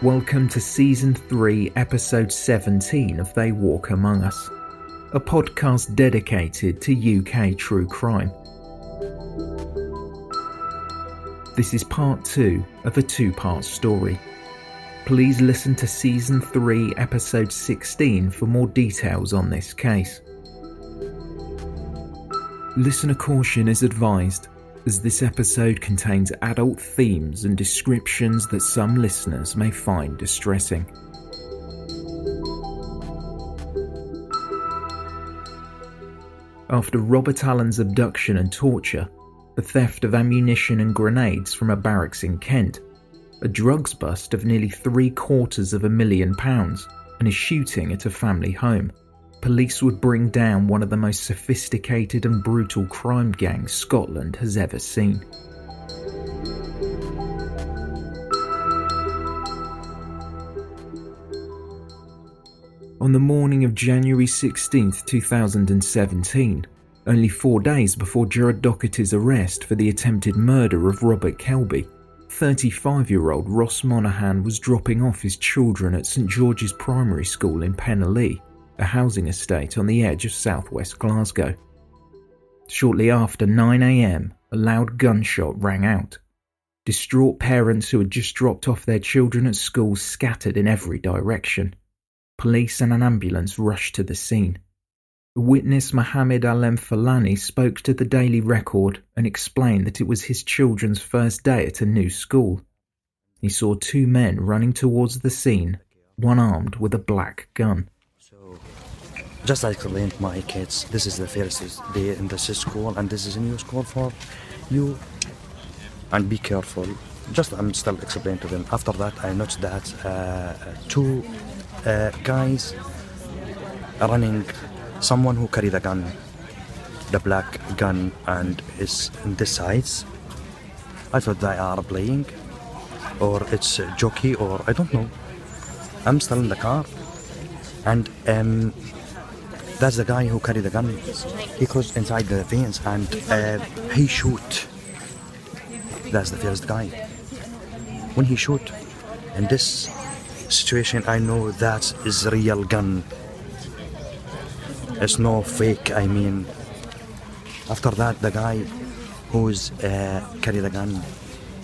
Welcome to Season 3, Episode 17 of They Walk Among Us, a podcast dedicated to UK true crime. This is part 2 of a two part story. Please listen to Season 3, Episode 16 for more details on this case. Listener caution is advised as this episode contains adult themes and descriptions that some listeners may find distressing. After Robert Allan's abduction and torture, the theft of ammunition and grenades from a barracks in Kent, a drugs bust of nearly three quarters of a million pounds, and a shooting at a family home, police would bring down one of the most sophisticated and brutal crime gangs Scotland has ever seen. On the morning of January 16, 2017, only four days before Gerard Docherty's arrest for the attempted murder of Robert Kelby, 35 year old Ross Monaghan was dropping off his children at St George's Primary School in Penilee a housing estate on the edge of southwest Glasgow. Shortly after 9am, a loud gunshot rang out. Distraught parents who had just dropped off their children at school scattered in every direction. Police and an ambulance rushed to the scene. Witness Mohammed Alem Falani spoke to the Daily Record and explained that it was his children's first day at a new school. He saw two men running towards the scene, one armed with a black gun. Just I explained my kids, this is the first day in this school and this is a new school for you. And be careful. Just I'm still explaining to them. After that, I noticed that uh, two uh, guys running, someone who carried a gun, the black gun, and is in this size. I thought they are playing, or it's jockey, or I don't know. I'm still in the car, and um, that's the guy who carried the gun. He goes inside the fence and uh, he shoot. That's the first guy. When he shoot, in this situation, I know that is real gun. It's no fake. I mean, after that, the guy who's uh, carry the gun,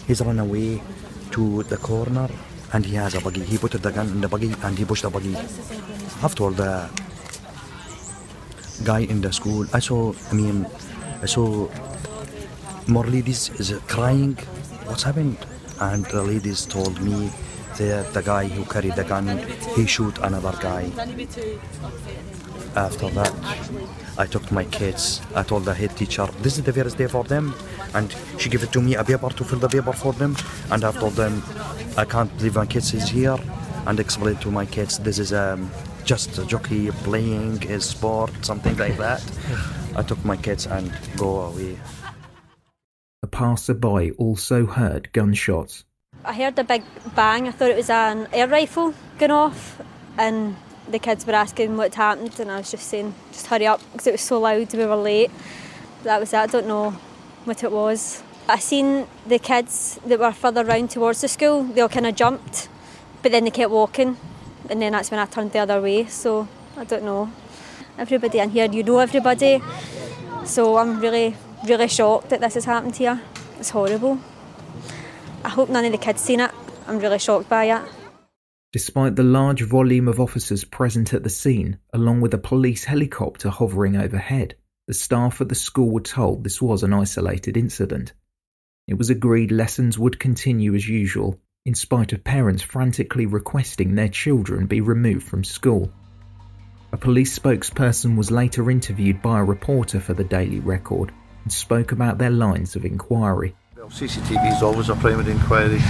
he's run away to the corner and he has a buggy. He put the gun in the buggy and he pushed the buggy. After the guy in the school. I saw, I mean, I saw more ladies crying. What's happened? And the ladies told me that the guy who carried the gun, he shoot another guy. After that, I took my kids. I told the head teacher, this is the first day for them. And she gave it to me, a paper to fill the paper for them. And I told them, I can't believe my kids is here. And explained to my kids, this is um, just a jockey playing a sport, something like that. I took my kids and go away. A passerby also heard gunshots. I heard a big bang. I thought it was an air rifle going off, and the kids were asking what happened, and I was just saying, just hurry up because it was so loud. We were late. That was it. I don't know what it was. I seen the kids that were further round towards the school. They all kind of jumped, but then they kept walking, and then that's when I turned the other way. So I don't know. Everybody in here, you know everybody. So I'm really, really shocked that this has happened here. It's horrible. I hope none of the kids seen it. I'm really shocked by it. Despite the large volume of officers present at the scene, along with a police helicopter hovering overhead, the staff at the school were told this was an isolated incident. It was agreed lessons would continue as usual, in spite of parents frantically requesting their children be removed from school. A police spokesperson was later interviewed by a reporter for the Daily Record and spoke about their lines of inquiry. Well, CCTV is always a primary inquiry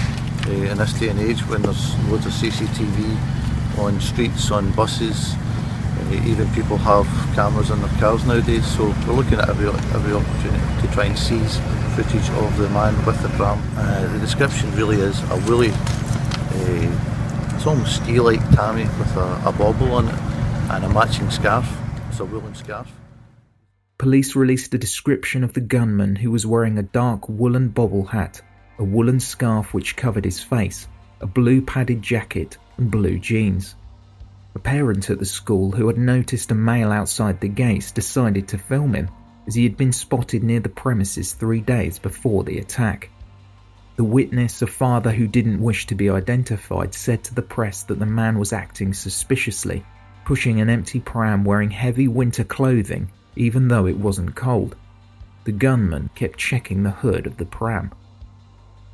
uh, in this day and age when there's loads of CCTV on streets, on buses. Uh, even people have cameras in their cars nowadays, so we're looking at every, every opportunity to try and seize footage of the man with the pram. Uh, the description really is a woolly, uh, it's almost steel-like tammy with a, a bauble on it and a matching scarf. It's a woolen scarf. Police released a description of the gunman who was wearing a dark woolen bobble hat, a woolen scarf which covered his face, a blue padded jacket, and blue jeans. A parent at the school who had noticed a male outside the gates decided to film him as he had been spotted near the premises three days before the attack. The witness, a father who didn't wish to be identified, said to the press that the man was acting suspiciously, pushing an empty pram wearing heavy winter clothing even though it wasn't cold. The gunman kept checking the hood of the pram.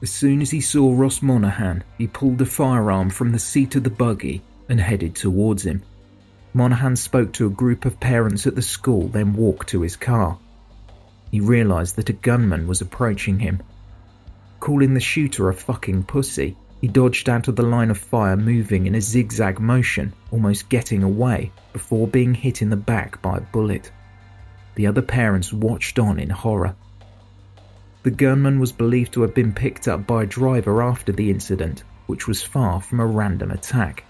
As soon as he saw Ross Monaghan, he pulled a firearm from the seat of the buggy and headed towards him. Monaghan spoke to a group of parents at the school, then walked to his car. He realised that a gunman was approaching him. Calling the shooter a fucking pussy, he dodged out of the line of fire, moving in a zigzag motion, almost getting away, before being hit in the back by a bullet. The other parents watched on in horror. The gunman was believed to have been picked up by a driver after the incident, which was far from a random attack.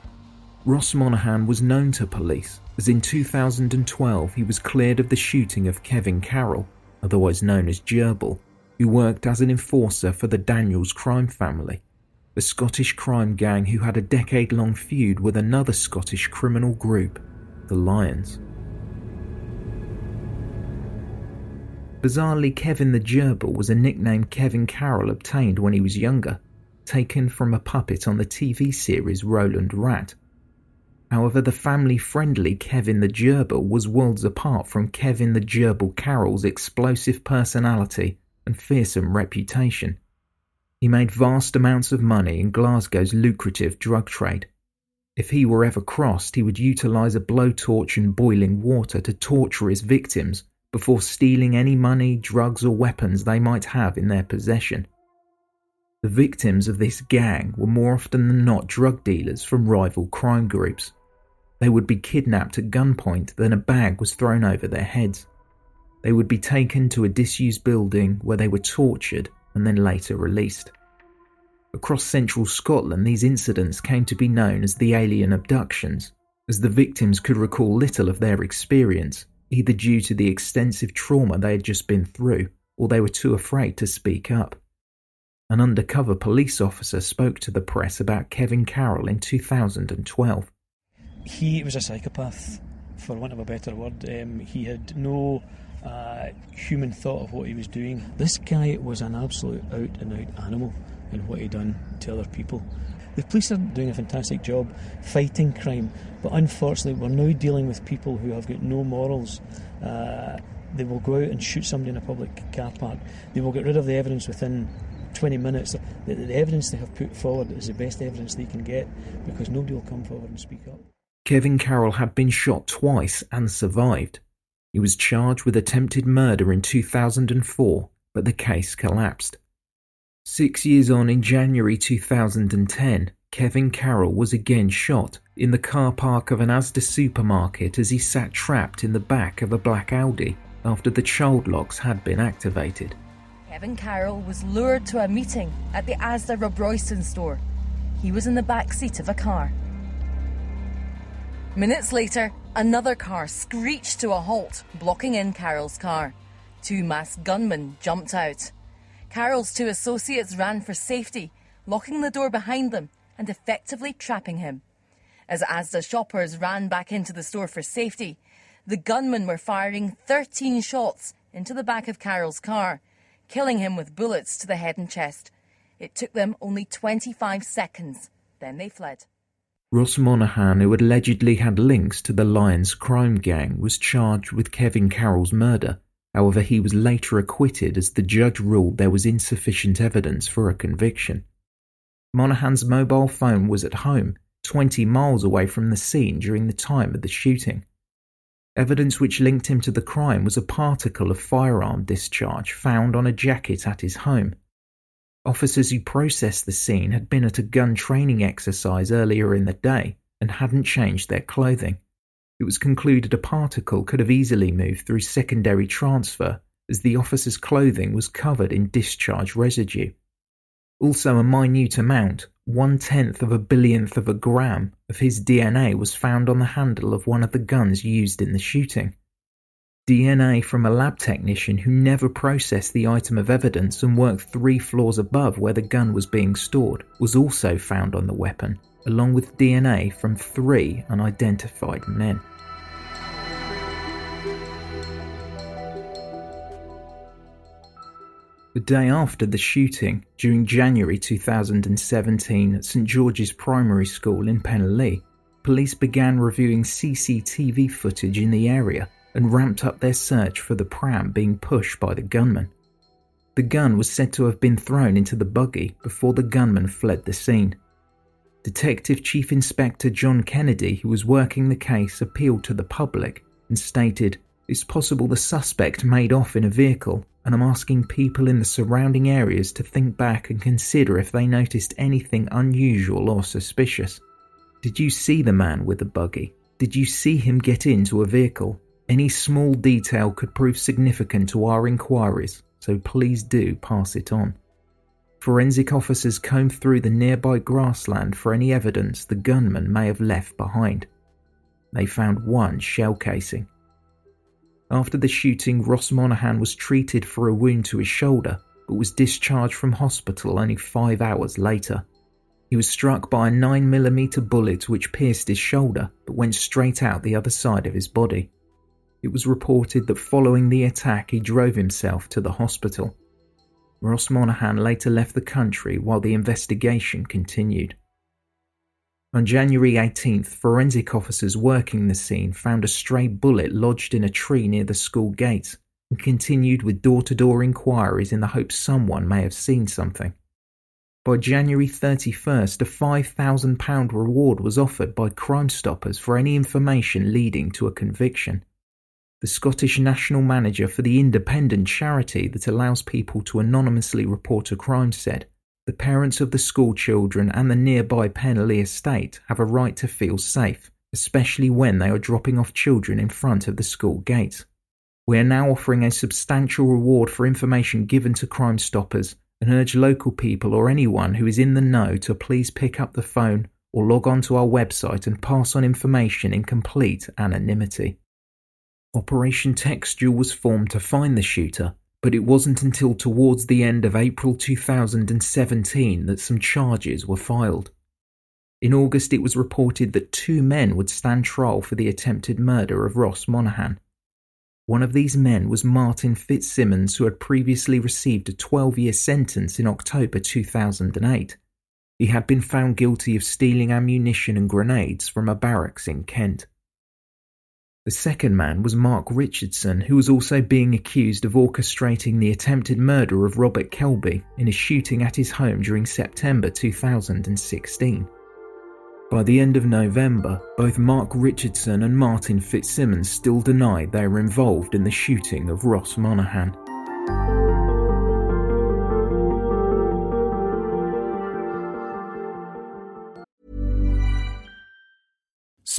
Ross Monaghan was known to police, as in 2012 he was cleared of the shooting of Kevin Carroll, otherwise known as Gerbil, who worked as an enforcer for the Daniels crime family, a Scottish crime gang who had a decade long feud with another Scottish criminal group, the Lyons. Bizarrely, Kevin the Gerbil was a nickname Kevin Carroll obtained when he was younger, taken from a puppet on the TV series Roland Rat. However, the family friendly Kevin the Gerbil was worlds apart from Kevin the Gerbil Carroll's explosive personality and fearsome reputation. He made vast amounts of money in Glasgow's lucrative drug trade. If he were ever crossed, he would utilize a blowtorch and boiling water to torture his victims before stealing any money, drugs, or weapons they might have in their possession. The victims of this gang were more often than not drug dealers from rival crime groups. They would be kidnapped at gunpoint, then a bag was thrown over their heads. They would be taken to a disused building where they were tortured and then later released. Across central Scotland, these incidents came to be known as the alien abductions, as the victims could recall little of their experience either due to the extensive trauma they had just been through or they were too afraid to speak up. An undercover police officer spoke to the press about Kevin Carroll in 2012. He was a psychopath, for want of a better word. Um, he had no uh, human thought of what he was doing. This guy was an absolute out and out animal in what he'd done to other people. The police are doing a fantastic job fighting crime, but unfortunately, we're now dealing with people who have got no morals. Uh, they will go out and shoot somebody in a public car park. They will get rid of the evidence within 20 minutes. The, the evidence they have put forward is the best evidence they can get because nobody will come forward and speak up. Kevin Carroll had been shot twice and survived. He was charged with attempted murder in 2004, but the case collapsed. Six years on, in January 2010, Kevin Carroll was again shot in the car park of an Asda supermarket as he sat trapped in the back of a black Audi after the child locks had been activated. Kevin Carroll was lured to a meeting at the Asda Robroyston store. He was in the back seat of a car. Minutes later, another car screeched to a halt, blocking in Carroll's car. Two masked gunmen jumped out. Carroll's two associates ran for safety, locking the door behind them and effectively trapping him. As Asda shoppers ran back into the store for safety, the gunmen were firing 13 shots into the back of Carroll's car, killing him with bullets to the head and chest. It took them only 25 seconds. Then they fled. Ross Monaghan, who allegedly had links to the Lyons crime gang, was charged with Kevin Carroll's murder. However, he was later acquitted as the judge ruled there was insufficient evidence for a conviction. Monaghan's mobile phone was at home, 20 miles away from the scene during the time of the shooting. Evidence which linked him to the crime was a particle of firearm discharge found on a jacket at his home. Officers who processed the scene had been at a gun training exercise earlier in the day and hadn't changed their clothing. It was concluded a particle could have easily moved through secondary transfer as the officer's clothing was covered in discharge residue. Also, a minute amount, one tenth of a billionth of a gram, of his DNA was found on the handle of one of the guns used in the shooting. DNA from a lab technician who never processed the item of evidence and worked three floors above where the gun was being stored was also found on the weapon, along with DNA from three unidentified men. The day after the shooting, during January 2017 at St George's Primary School in Penilee, police began reviewing CCTV footage in the area and ramped up their search for the pram being pushed by the gunman. The gun was said to have been thrown into the buggy before the gunman fled the scene. Detective Chief Inspector John Kennedy, who was working the case, appealed to the public and stated, It's possible the suspect made off in a vehicle, and I'm asking people in the surrounding areas to think back and consider if they noticed anything unusual or suspicious. Did you see the man with the buggy? Did you see him get into a vehicle? Any small detail could prove significant to our inquiries, so please do pass it on. Forensic officers combed through the nearby grassland for any evidence the gunman may have left behind. They found one shell casing. After the shooting, Ross Monaghan was treated for a wound to his shoulder, but was discharged from hospital only five hours later. He was struck by a 9mm bullet which pierced his shoulder but went straight out the other side of his body. It was reported that following the attack, he drove himself to the hospital. Ross Monaghan later left the country while the investigation continued. On January 18th, forensic officers working the scene found a stray bullet lodged in a tree near the school gate and continued with door to door inquiries in the hope someone may have seen something. By January 31st, a £5,000 reward was offered by Crime Stoppers for any information leading to a conviction the Scottish national manager for the independent charity that allows people to anonymously report a crime, said the parents of the school children and the nearby Penilee estate have a right to feel safe, especially when they are dropping off children in front of the school gate. We are now offering a substantial reward for information given to Crime Stoppers and urge local people or anyone who is in the know to please pick up the phone or log on to our website and pass on information in complete anonymity. Operation Textual was formed to find the shooter, but it wasn't until towards the end of April 2017 that some charges were filed. In August, it was reported that two men would stand trial for the attempted murder of Ross Monaghan. One of these men was Martin Fitzsimmons, who had previously received a 12 year sentence in October 2008. He had been found guilty of stealing ammunition and grenades from a barracks in Kent. The second man was Mark Richardson, who was also being accused of orchestrating the attempted murder of Robert Kelby in a shooting at his home during September 2016. By the end of November, both Mark Richardson and Martin Fitzsimmons still denied they were involved in the shooting of Ross Monaghan.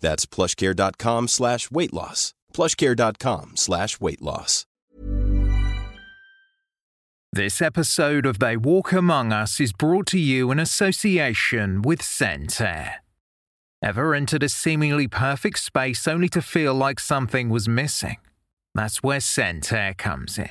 That's plushcare.com slash weight loss. plushcare.com slash weight loss. This episode of They Walk Among Us is brought to you in association with ScentAir. Ever entered a seemingly perfect space only to feel like something was missing? That's where ScentAir comes in.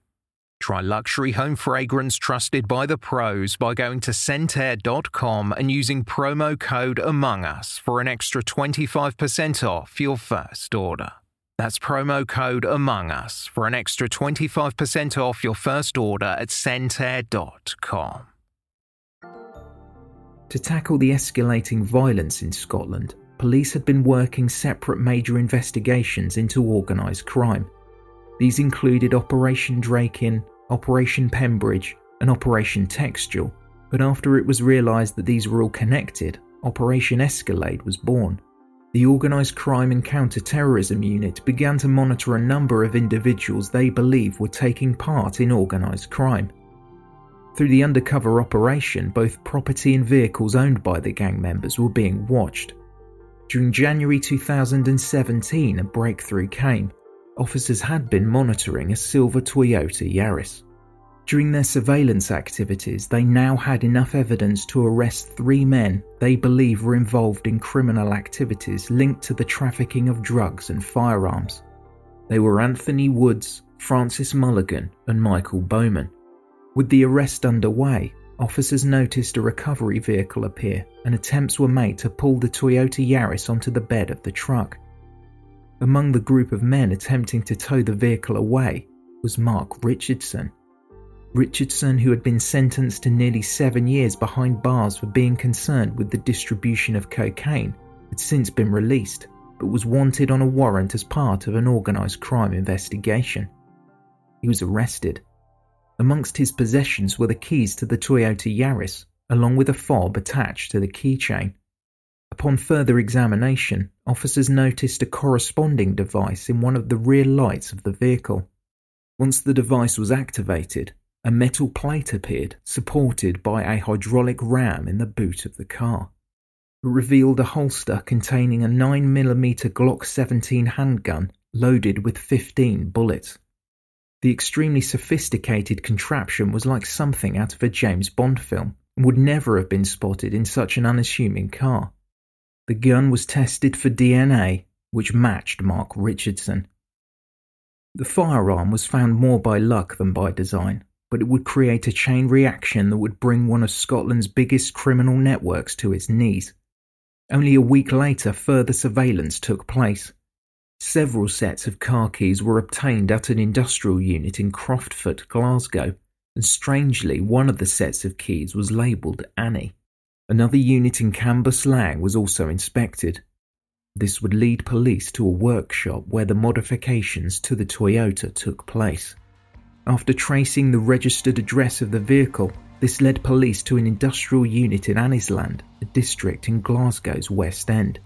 Try luxury home fragrance trusted by the pros by going to scentair.com and using promo code Among Us for an extra 25% off your first order. That's promo code Among Us for an extra 25% off your first order at scentair.com. To tackle the escalating violence in Scotland, police had been working separate major investigations into organised crime. These included Operation Draken, Operation Pembridge, and Operation Textual, but after it was realised that these were all connected, Operation Escalade was born the Organised Crime and Counter-Terrorism Unit began to monitor a number of individuals they believe were taking part in organised crime. Through the undercover operation, both property and vehicles owned by the gang members were being watched. During January 2017, a breakthrough came. Officers had been monitoring a silver Toyota Yaris. During their surveillance activities, they now had enough evidence to arrest three men they believe were involved in criminal activities linked to the trafficking of drugs and firearms. They were Anthony Woods, Francis Mulligan, and Michael Bowman. With the arrest underway, officers noticed a recovery vehicle appear and attempts were made to pull the Toyota Yaris onto the bed of the truck. Among the group of men attempting to tow the vehicle away was Mark Richardson. Richardson, who had been sentenced to nearly seven years behind bars for being concerned with the distribution of cocaine, had since been released, but was wanted on a warrant as part of an organised crime investigation. He was arrested. Amongst his possessions were the keys to the Toyota Yaris, along with a fob attached to the keychain. Upon further examination, officers noticed a corresponding device in one of the rear lights of the vehicle. Once the device was activated, a metal plate appeared supported by a hydraulic ram in the boot of the car. It revealed a holster containing a 9mm Glock 17 handgun loaded with 15 bullets. The extremely sophisticated contraption was like something out of a James Bond film and would never have been spotted in such an unassuming car. The gun was tested for DNA, which matched Mark Richardson. The firearm was found more by luck than by design, but it would create a chain reaction that would bring one of Scotland's biggest criminal networks to its knees. Only a week later, further surveillance took place. Several sets of car keys were obtained at an industrial unit in Croftfoot, Glasgow, and strangely, one of the sets of keys was labelled Annie. Another unit in Cambuslang was also inspected. This would lead police to a workshop where the modifications to the Toyota took place. After tracing the registered address of the vehicle, this led police to an industrial unit in Anniesland, a district in Glasgow's West End.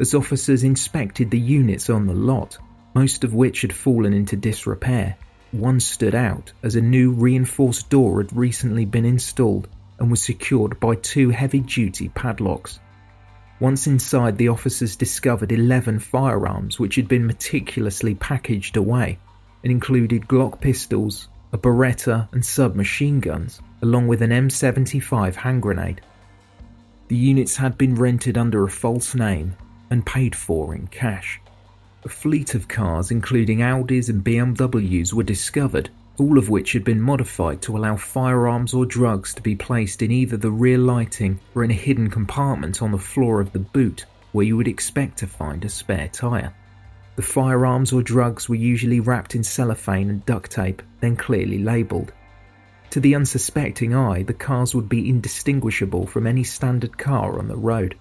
As officers inspected the units on the lot, most of which had fallen into disrepair, one stood out as a new reinforced door had recently been installed and was secured by two heavy duty padlocks. Once inside, the officers discovered 11 firearms which had been meticulously packaged away and included Glock pistols, a Beretta, and submachine guns, along with an M75 hand grenade. The units had been rented under a false name and paid for in cash. A fleet of cars, including Audis and BMWs, were discovered, all of which had been modified to allow firearms or drugs to be placed in either the rear lighting or in a hidden compartment on the floor of the boot, where you would expect to find a spare tyre. The firearms or drugs were usually wrapped in cellophane and duct tape, then clearly labelled. To the unsuspecting eye, the cars would be indistinguishable from any standard car on the road.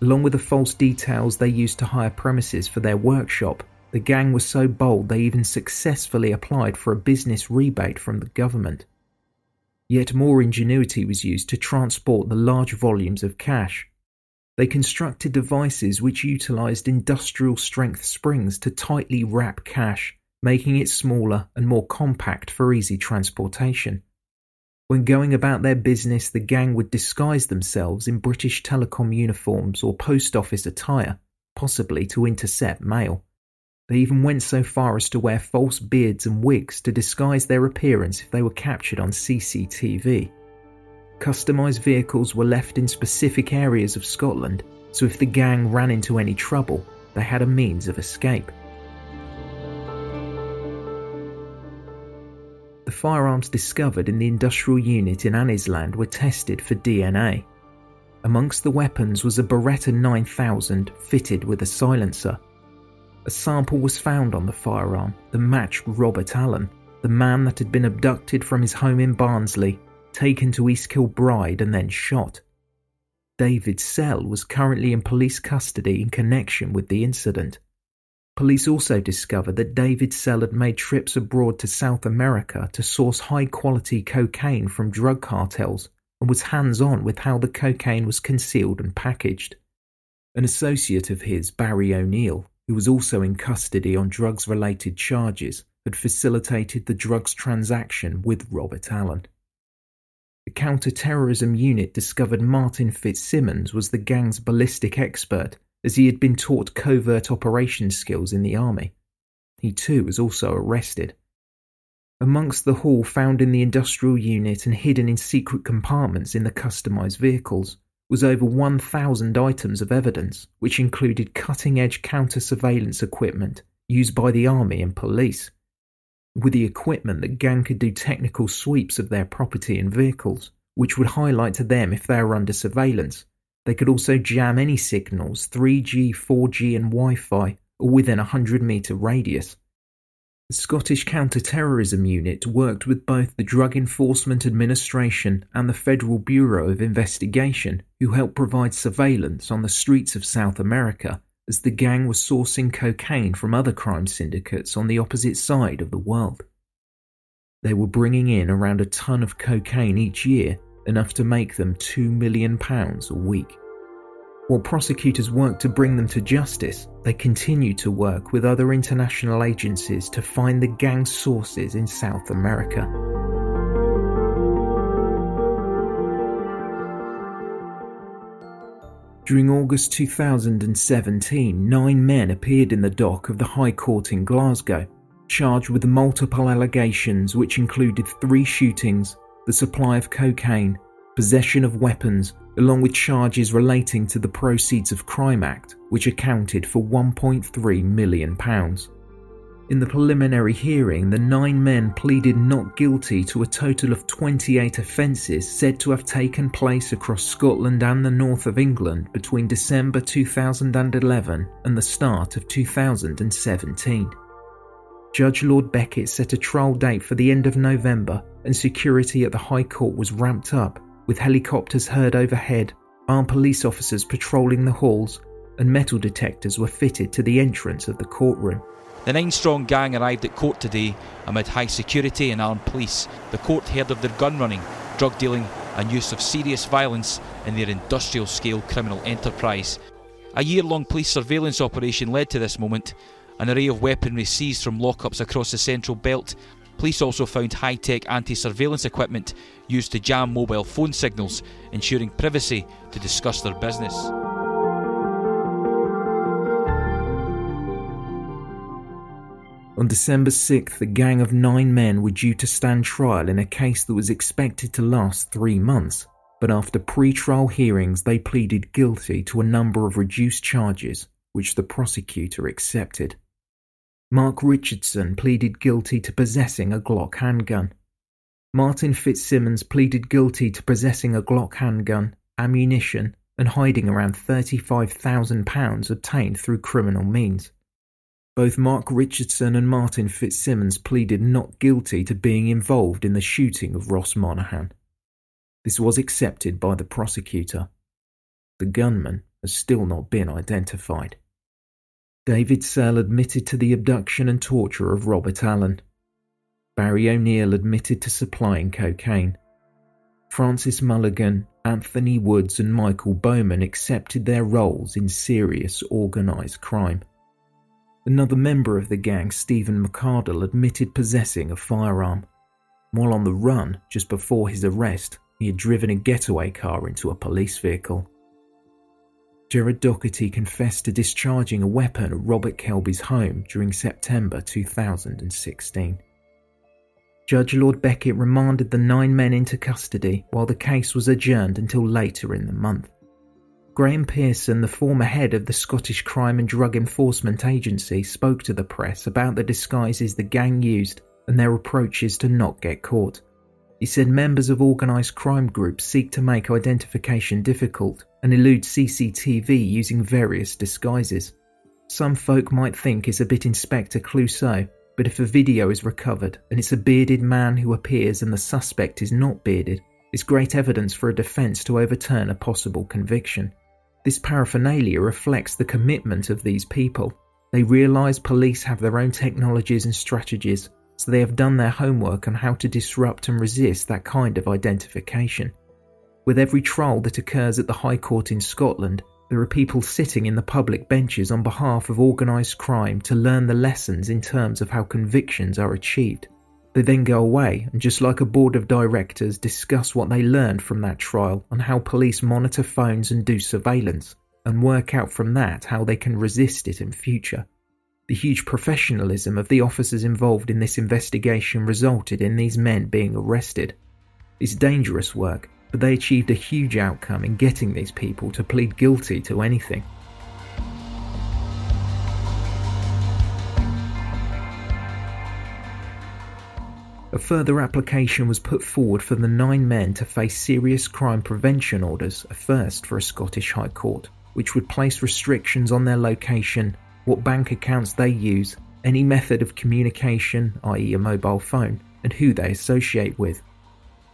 Along with the false details they used to hire premises for their workshop, the gang was so bold they even successfully applied for a business rebate from the government. Yet more ingenuity was used to transport the large volumes of cash. They constructed devices which utilized industrial strength springs to tightly wrap cash, making it smaller and more compact for easy transportation. When going about their business, the gang would disguise themselves in British Telecom uniforms or post office attire, possibly to intercept mail. They even went so far as to wear false beards and wigs to disguise their appearance if they were captured on CCTV. Customised vehicles were left in specific areas of Scotland, so if the gang ran into any trouble, they had a means of escape. The firearms discovered in the industrial unit in Anniesland were tested for DNA. Amongst the weapons was a Beretta 9000 fitted with a silencer. A sample was found on the firearm that matched Robert Allan, the man that had been abducted from his home in Barnsley, taken to East Kilbride, and then shot. David Sell was currently in police custody in connection with the incident. Police also discovered that David Sell had made trips abroad to South America to source high quality cocaine from drug cartels and was hands on with how the cocaine was concealed and packaged. An associate of his, Barry O'Neill, who was also in custody on drugs related charges, had facilitated the drugs transaction with Robert Allan. The counter-terrorism unit discovered Martin Fitzsimmons was the gang's ballistic expert as he had been taught covert operations skills in the army. He too was also arrested. Amongst the haul found in the industrial unit and hidden in secret compartments in the customised vehicles was over 1,000 items of evidence, which included cutting edge counter surveillance equipment used by the army and police. With the equipment, the gang could do technical sweeps of their property and vehicles, which would highlight to them if they were under surveillance they could also jam any signals 3G, 4G, and Wi Fi within a 100 metre radius. The Scottish Counter-Terrorism Unit worked with both the Drug Enforcement Administration and the Federal Bureau of Investigation, who helped provide surveillance on the streets of South America as the gang was sourcing cocaine from other crime syndicates on the opposite side of the world. They were bringing in around a ton of cocaine each year enough to make them £2 million a week. While prosecutors worked to bring them to justice, they continued to work with other international agencies to find the gang's sources in South America. During August 2017, nine men appeared in the dock of the High Court in Glasgow, charged with multiple allegations which included three shootings, the supply of cocaine, possession of weapons, along with charges relating to the Proceeds of Crime Act, which accounted for £1.3 million. In the preliminary hearing, the nine men pleaded not guilty to a total of 28 offences said to have taken place across Scotland and the north of England between December 2011 and the start of 2017. Judge Lord Beckett set a trial date for the end of November, and security at the High Court was ramped up, with helicopters heard overhead, armed police officers patrolling the halls, and metal detectors were fitted to the entrance of the courtroom. The nine strong gang arrived at court today amid high security and armed police. The court heard of their gun running, drug dealing, and use of serious violence in their industrial scale criminal enterprise. A year long police surveillance operation led to this moment. An array of weaponry seized from lockups across the central belt. Police also found high tech anti surveillance equipment used to jam mobile phone signals, ensuring privacy to discuss their business. On December 6th, a gang of nine men were due to stand trial in a case that was expected to last three months, but after pre trial hearings, they pleaded guilty to a number of reduced charges, which the prosecutor accepted. Mark Richardson pleaded guilty to possessing a Glock handgun. Martin Fitzsimmons pleaded guilty to possessing a Glock handgun, ammunition, and hiding around £35,000 obtained through criminal means. Both Mark Richardson and Martin Fitzsimmons pleaded not guilty to being involved in the shooting of Ross Monaghan. This was accepted by the prosecutor. The gunman has still not been identified. David Sell admitted to the abduction and torture of Robert Allan. Barry O'Neill admitted to supplying cocaine. Francis Mulligan, Anthony Woods, and Michael Bowman accepted their roles in serious organised crime. Another member of the gang, Stephen McCardle, admitted possessing a firearm. While on the run, just before his arrest, he had driven a getaway car into a police vehicle. Gerard Docherty confessed to discharging a weapon at Robert Kelby's home during September 2016. Judge Lord Beckett remanded the nine men into custody while the case was adjourned until later in the month. Graham Pearson, the former head of the Scottish Crime and Drug Enforcement Agency, spoke to the press about the disguises the gang used and their approaches to not get caught. He said members of organised crime groups seek to make identification difficult and elude CCTV using various disguises. Some folk might think it's a bit Inspector Clouseau, but if a video is recovered and it's a bearded man who appears and the suspect is not bearded, it's great evidence for a defence to overturn a possible conviction. This paraphernalia reflects the commitment of these people. They realise police have their own technologies and strategies, so they have done their homework on how to disrupt and resist that kind of identification. With every trial that occurs at the High Court in Scotland, there are people sitting in the public benches on behalf of organised crime to learn the lessons in terms of how convictions are achieved. They then go away and, just like a board of directors, discuss what they learned from that trial on how police monitor phones and do surveillance, and work out from that how they can resist it in future. The huge professionalism of the officers involved in this investigation resulted in these men being arrested. It's dangerous work, but they achieved a huge outcome in getting these people to plead guilty to anything. A further application was put forward for the nine men to face serious crime prevention orders, a first for a Scottish High Court, which would place restrictions on their location, what bank accounts they use, any method of communication, i.e., a mobile phone, and who they associate with.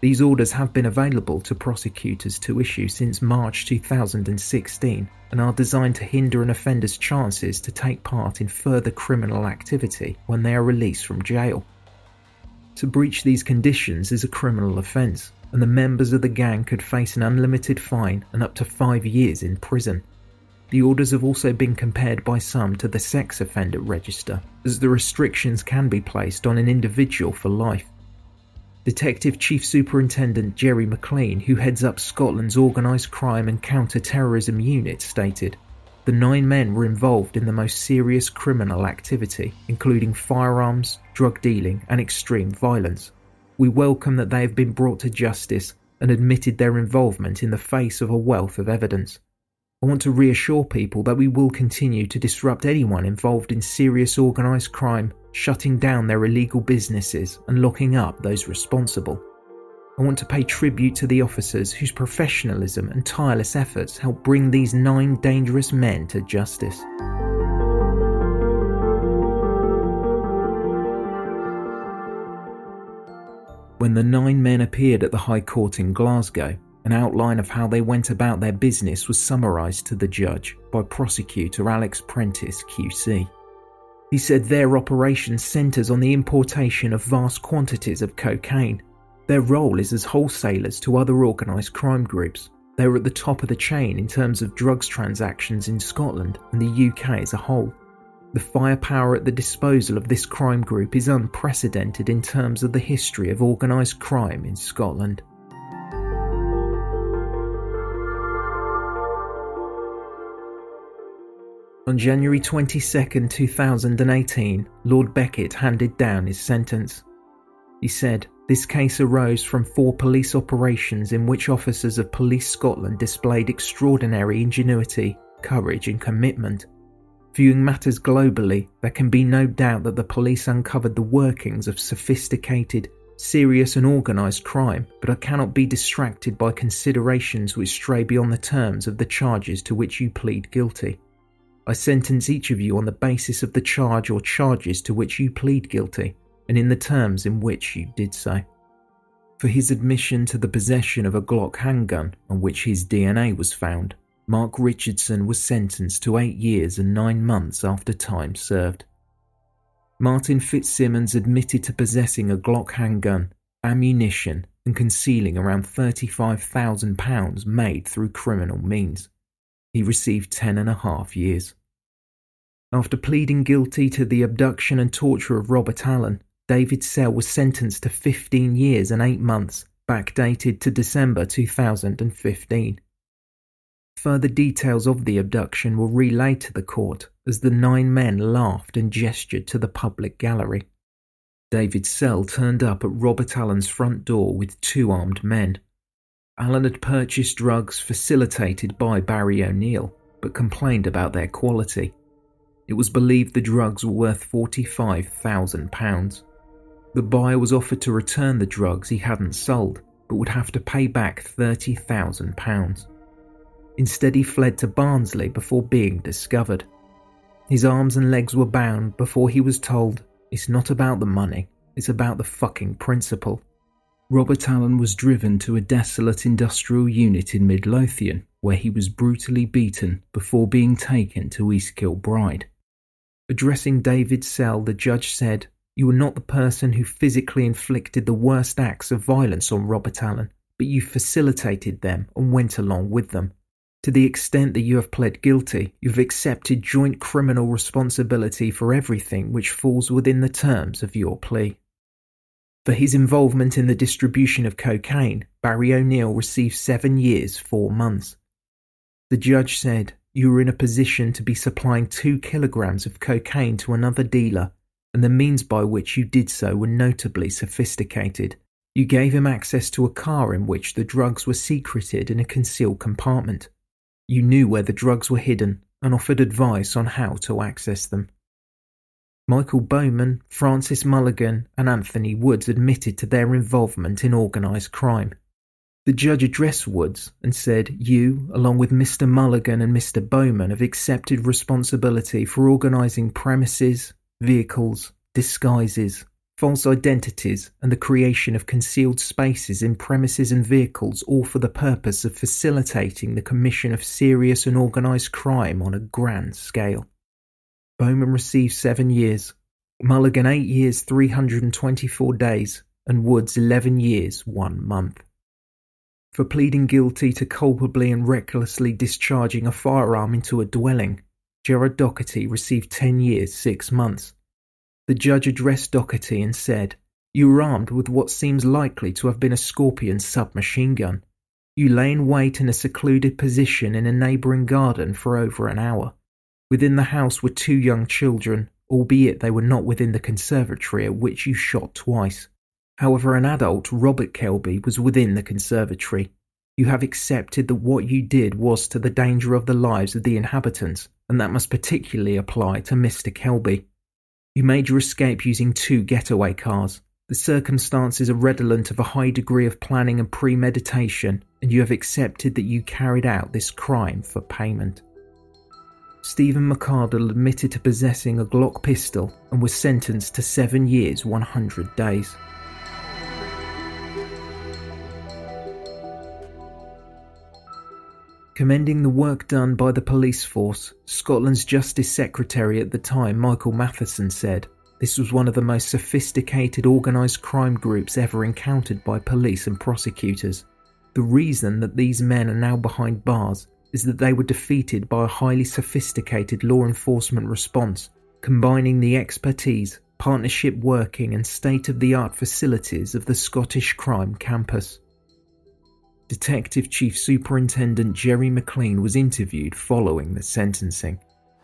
These orders have been available to prosecutors to issue since March 2016 and are designed to hinder an offender's chances to take part in further criminal activity when they are released from jail. To breach these conditions is a criminal offence, and the members of the gang could face an unlimited fine and up to five years in prison. The orders have also been compared by some to the sex offender register, as the restrictions can be placed on an individual for life. Detective Chief Superintendent Gerry McLean, who heads up Scotland's organised crime and counter-terrorism unit, stated, the nine men were involved in the most serious criminal activity, including firearms, drug dealing, and extreme violence. We welcome that they have been brought to justice and admitted their involvement in the face of a wealth of evidence. I want to reassure people that we will continue to disrupt anyone involved in serious organised crime, shutting down their illegal businesses and locking up those responsible. I want to pay tribute to the officers whose professionalism and tireless efforts helped bring these nine dangerous men to justice. When the nine men appeared at the High Court in Glasgow, an outline of how they went about their business was summarised to the judge by prosecutor Alex Prentice QC. He said their operation centres on the importation of vast quantities of cocaine their role is as wholesalers to other organised crime groups. They are at the top of the chain in terms of drugs transactions in Scotland and the UK as a whole. The firepower at the disposal of this crime group is unprecedented in terms of the history of organised crime in Scotland. On January 22, 2018, Lord Beckett handed down his sentence. He said, this case arose from four police operations in which officers of Police Scotland displayed extraordinary ingenuity, courage, and commitment. Viewing matters globally, there can be no doubt that the police uncovered the workings of sophisticated, serious, and organised crime, but I cannot be distracted by considerations which stray beyond the terms of the charges to which you plead guilty. I sentence each of you on the basis of the charge or charges to which you plead guilty and in the terms in which you did so. For his admission to the possession of a Glock handgun on which his DNA was found, Mark Richardson was sentenced to eight years and nine months after time served. Martin Fitzsimmons admitted to possessing a Glock handgun, ammunition, and concealing around £35,000 made through criminal means. He received ten and a half years. After pleading guilty to the abduction and torture of Robert Allan, David Sell was sentenced to 15 years and 8 months, backdated to December 2015. Further details of the abduction were relayed to the court as the nine men laughed and gestured to the public gallery. David Sell turned up at Robert Allan's front door with two armed men. Allan had purchased drugs facilitated by Barry O'Neill, but complained about their quality. It was believed the drugs were worth £45,000. The buyer was offered to return the drugs he hadn't sold, but would have to pay back £30,000. Instead, he fled to Barnsley before being discovered. His arms and legs were bound before he was told, It's not about the money, it's about the fucking principle. Robert Allan was driven to a desolate industrial unit in Midlothian, where he was brutally beaten before being taken to East Kilbride. Addressing David Sell, the judge said, you were not the person who physically inflicted the worst acts of violence on Robert Allan, but you facilitated them and went along with them. To the extent that you have pled guilty, you've accepted joint criminal responsibility for everything which falls within the terms of your plea. For his involvement in the distribution of cocaine, Barry O'Neill received seven years, four months. The judge said, You were in a position to be supplying two kilograms of cocaine to another dealer and the means by which you did so were notably sophisticated. You gave him access to a car in which the drugs were secreted in a concealed compartment. You knew where the drugs were hidden and offered advice on how to access them. Michael Bowman, Francis Mulligan, and Anthony Woods admitted to their involvement in organised crime. The judge addressed Woods and said, You, along with Mr. Mulligan and Mr. Bowman, have accepted responsibility for organising premises, vehicles, disguises, false identities, and the creation of concealed spaces in premises and vehicles, all for the purpose of facilitating the commission of serious and organised crime on a grand scale. Bowman received seven years, Mulligan eight years, 324 days, and Woods 11 years, one month. For pleading guilty to culpably and recklessly discharging a firearm into a dwelling, Gerard Docherty received 10 years, 6 months. The judge addressed Docherty and said, You were armed with what seems likely to have been a Scorpion submachine gun. You lay in wait in a secluded position in a neighbouring garden for over an hour. Within the house were two young children, albeit they were not within the conservatory at which you shot twice. However, an adult, Robert Kelby, was within the conservatory. You have accepted that what you did was to the danger of the lives of the inhabitants, and that must particularly apply to Mr. Kelby. You made your escape using two getaway cars. The circumstances are redolent of a high degree of planning and premeditation, and you have accepted that you carried out this crime for payment. Stephen McArdle admitted to possessing a Glock pistol and was sentenced to seven years, 100 days. Commending the work done by the police force, Scotland's Justice Secretary at the time, Michael Matheson, said this was one of the most sophisticated organised crime groups ever encountered by police and prosecutors. The reason that these men are now behind bars is that they were defeated by a highly sophisticated law enforcement response, combining the expertise, partnership working, and state of the art facilities of the Scottish Crime Campus. Detective Chief Superintendent Gerry McLean was interviewed following the sentencing.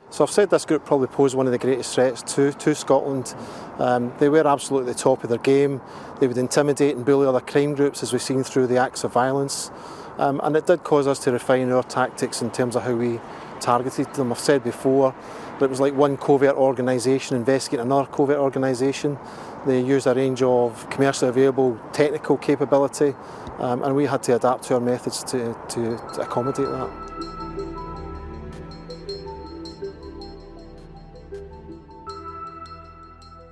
So I've said this group probably posed one of the greatest threats to, to Scotland. Um, they were absolutely the top of their game. They would intimidate and bully other crime groups as we've seen through the acts of violence. Um, and it did cause us to refine our tactics in terms of how we targeted them. I've said before that it was like one covert organisation investigating another covert organisation. They use a range of commercially available technical capability um, and we had to adapt to our methods to, to, to accommodate that.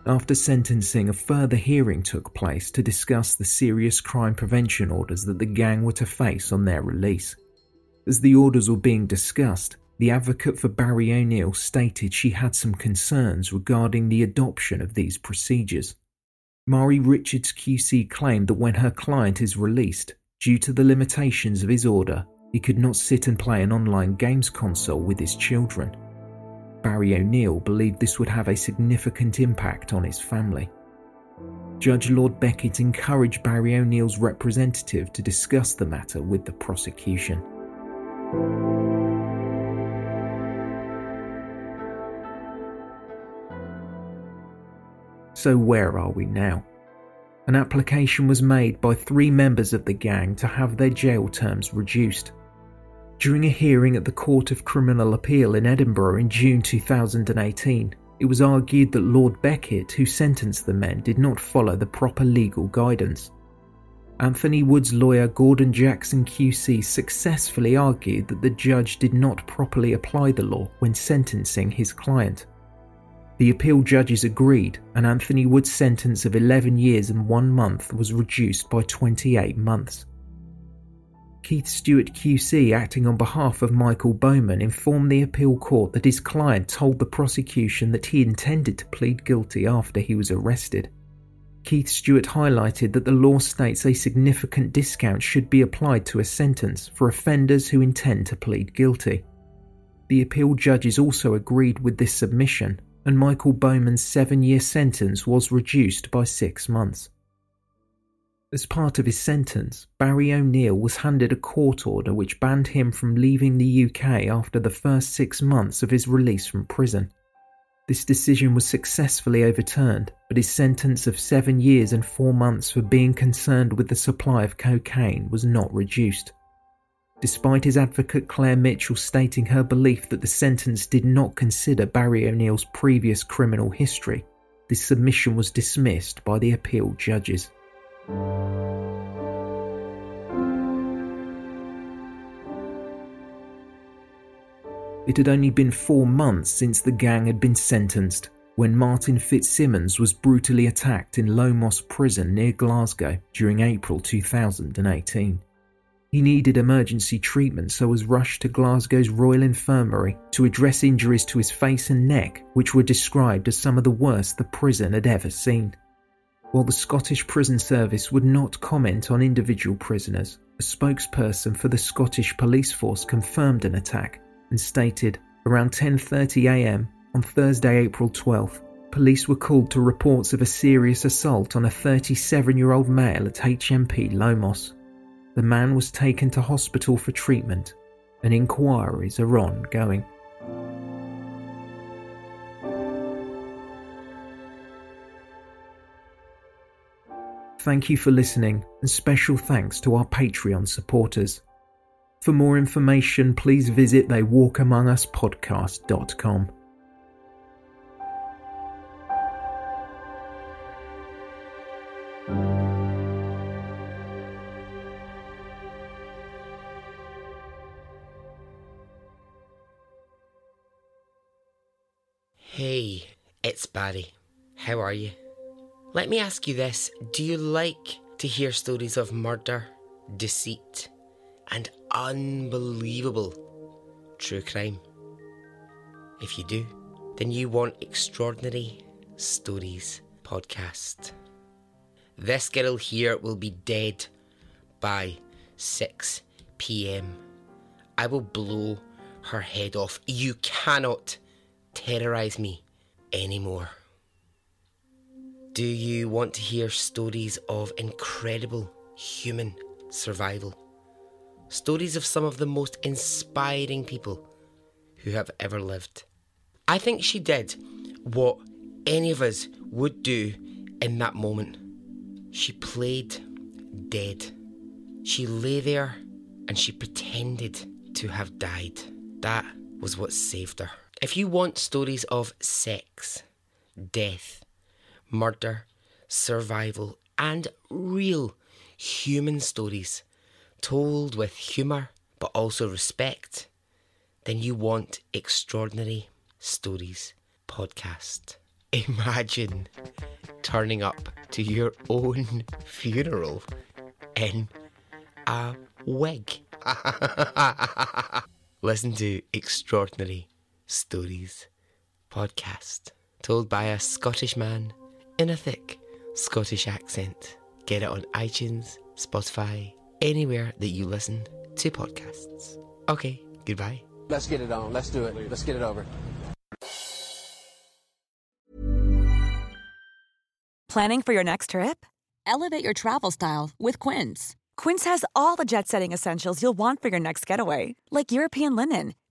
After sentencing, a further hearing took place to discuss the serious crime prevention orders that the gang were to face on their release. As the orders were being discussed, the advocate for Barry O'Neill stated she had some concerns regarding the adoption of these procedures. Mari Richards QC claimed that when her client is released, due to the limitations of his order, he could not sit and play an online games console with his children. Barry O'Neill believed this would have a significant impact on his family. Judge Lord Beckett encouraged Barry O'Neill's representative to discuss the matter with the prosecution. So, where are we now? An application was made by three members of the gang to have their jail terms reduced. During a hearing at the Court of Criminal Appeal in Edinburgh in June 2018, it was argued that Lord Beckett, who sentenced the men, did not follow the proper legal guidance. Anthony Wood's lawyer Gordon Jackson QC successfully argued that the judge did not properly apply the law when sentencing his client. The appeal judges agreed, and Anthony Wood's sentence of 11 years and one month was reduced by 28 months. Keith Stewart QC, acting on behalf of Michael Bowman, informed the appeal court that his client told the prosecution that he intended to plead guilty after he was arrested. Keith Stewart highlighted that the law states a significant discount should be applied to a sentence for offenders who intend to plead guilty. The appeal judges also agreed with this submission and Michael Bowman's seven year sentence was reduced by six months. As part of his sentence, Barry O'Neill was handed a court order which banned him from leaving the UK after the first six months of his release from prison. This decision was successfully overturned, but his sentence of seven years and four months for being concerned with the supply of cocaine was not reduced. Despite his advocate Claire Mitchell stating her belief that the sentence did not consider Barry O'Neill's previous criminal history, this submission was dismissed by the appeal judges. It had only been four months since the gang had been sentenced when Martin Fitzsimmons was brutally attacked in Low prison near Glasgow during April 2018. He needed emergency treatment, so was rushed to Glasgow's Royal Infirmary to address injuries to his face and neck, which were described as some of the worst the prison had ever seen. While the Scottish Prison Service would not comment on individual prisoners, a spokesperson for the Scottish Police Force confirmed an attack and stated around 10:30 a.m. on Thursday, April 12th, police were called to reports of a serious assault on a 37 year old male at HMP Low Moss. The man was taken to hospital for treatment, and inquiries are ongoing. Thank you for listening, and special thanks to our Patreon supporters. For more information, please visit theywalkamonguspodcast.com. Barry. How are you? Let me ask you this Do you like to hear stories of murder, deceit, and unbelievable true crime? If you do, then you want Extraordinary Stories podcast. This girl here will be dead by 6 pm. I will blow her head off. You cannot terrorise me anymore. Do you want to hear stories of incredible human survival? Stories of some of the most inspiring people who have ever lived. I think she did what any of us would do in that moment. She played dead. She lay there and she pretended to have died. That was what saved her. If you want stories of sex, death, murder, survival, and real human stories told with humour but also respect, then you want Extraordinary Stories podcast. Imagine turning up to your own funeral in a wig. Listen to Extraordinary Stories podcast, told by a Scottish man in a thick Scottish accent. Get it on iTunes, Spotify, anywhere that you listen to podcasts. Okay, goodbye. Let's get it on. Let's do it. Let's get it over. Planning for your next trip? Elevate your travel style with Quince. Quince has all the jet setting essentials you'll want for your next getaway, like European linen,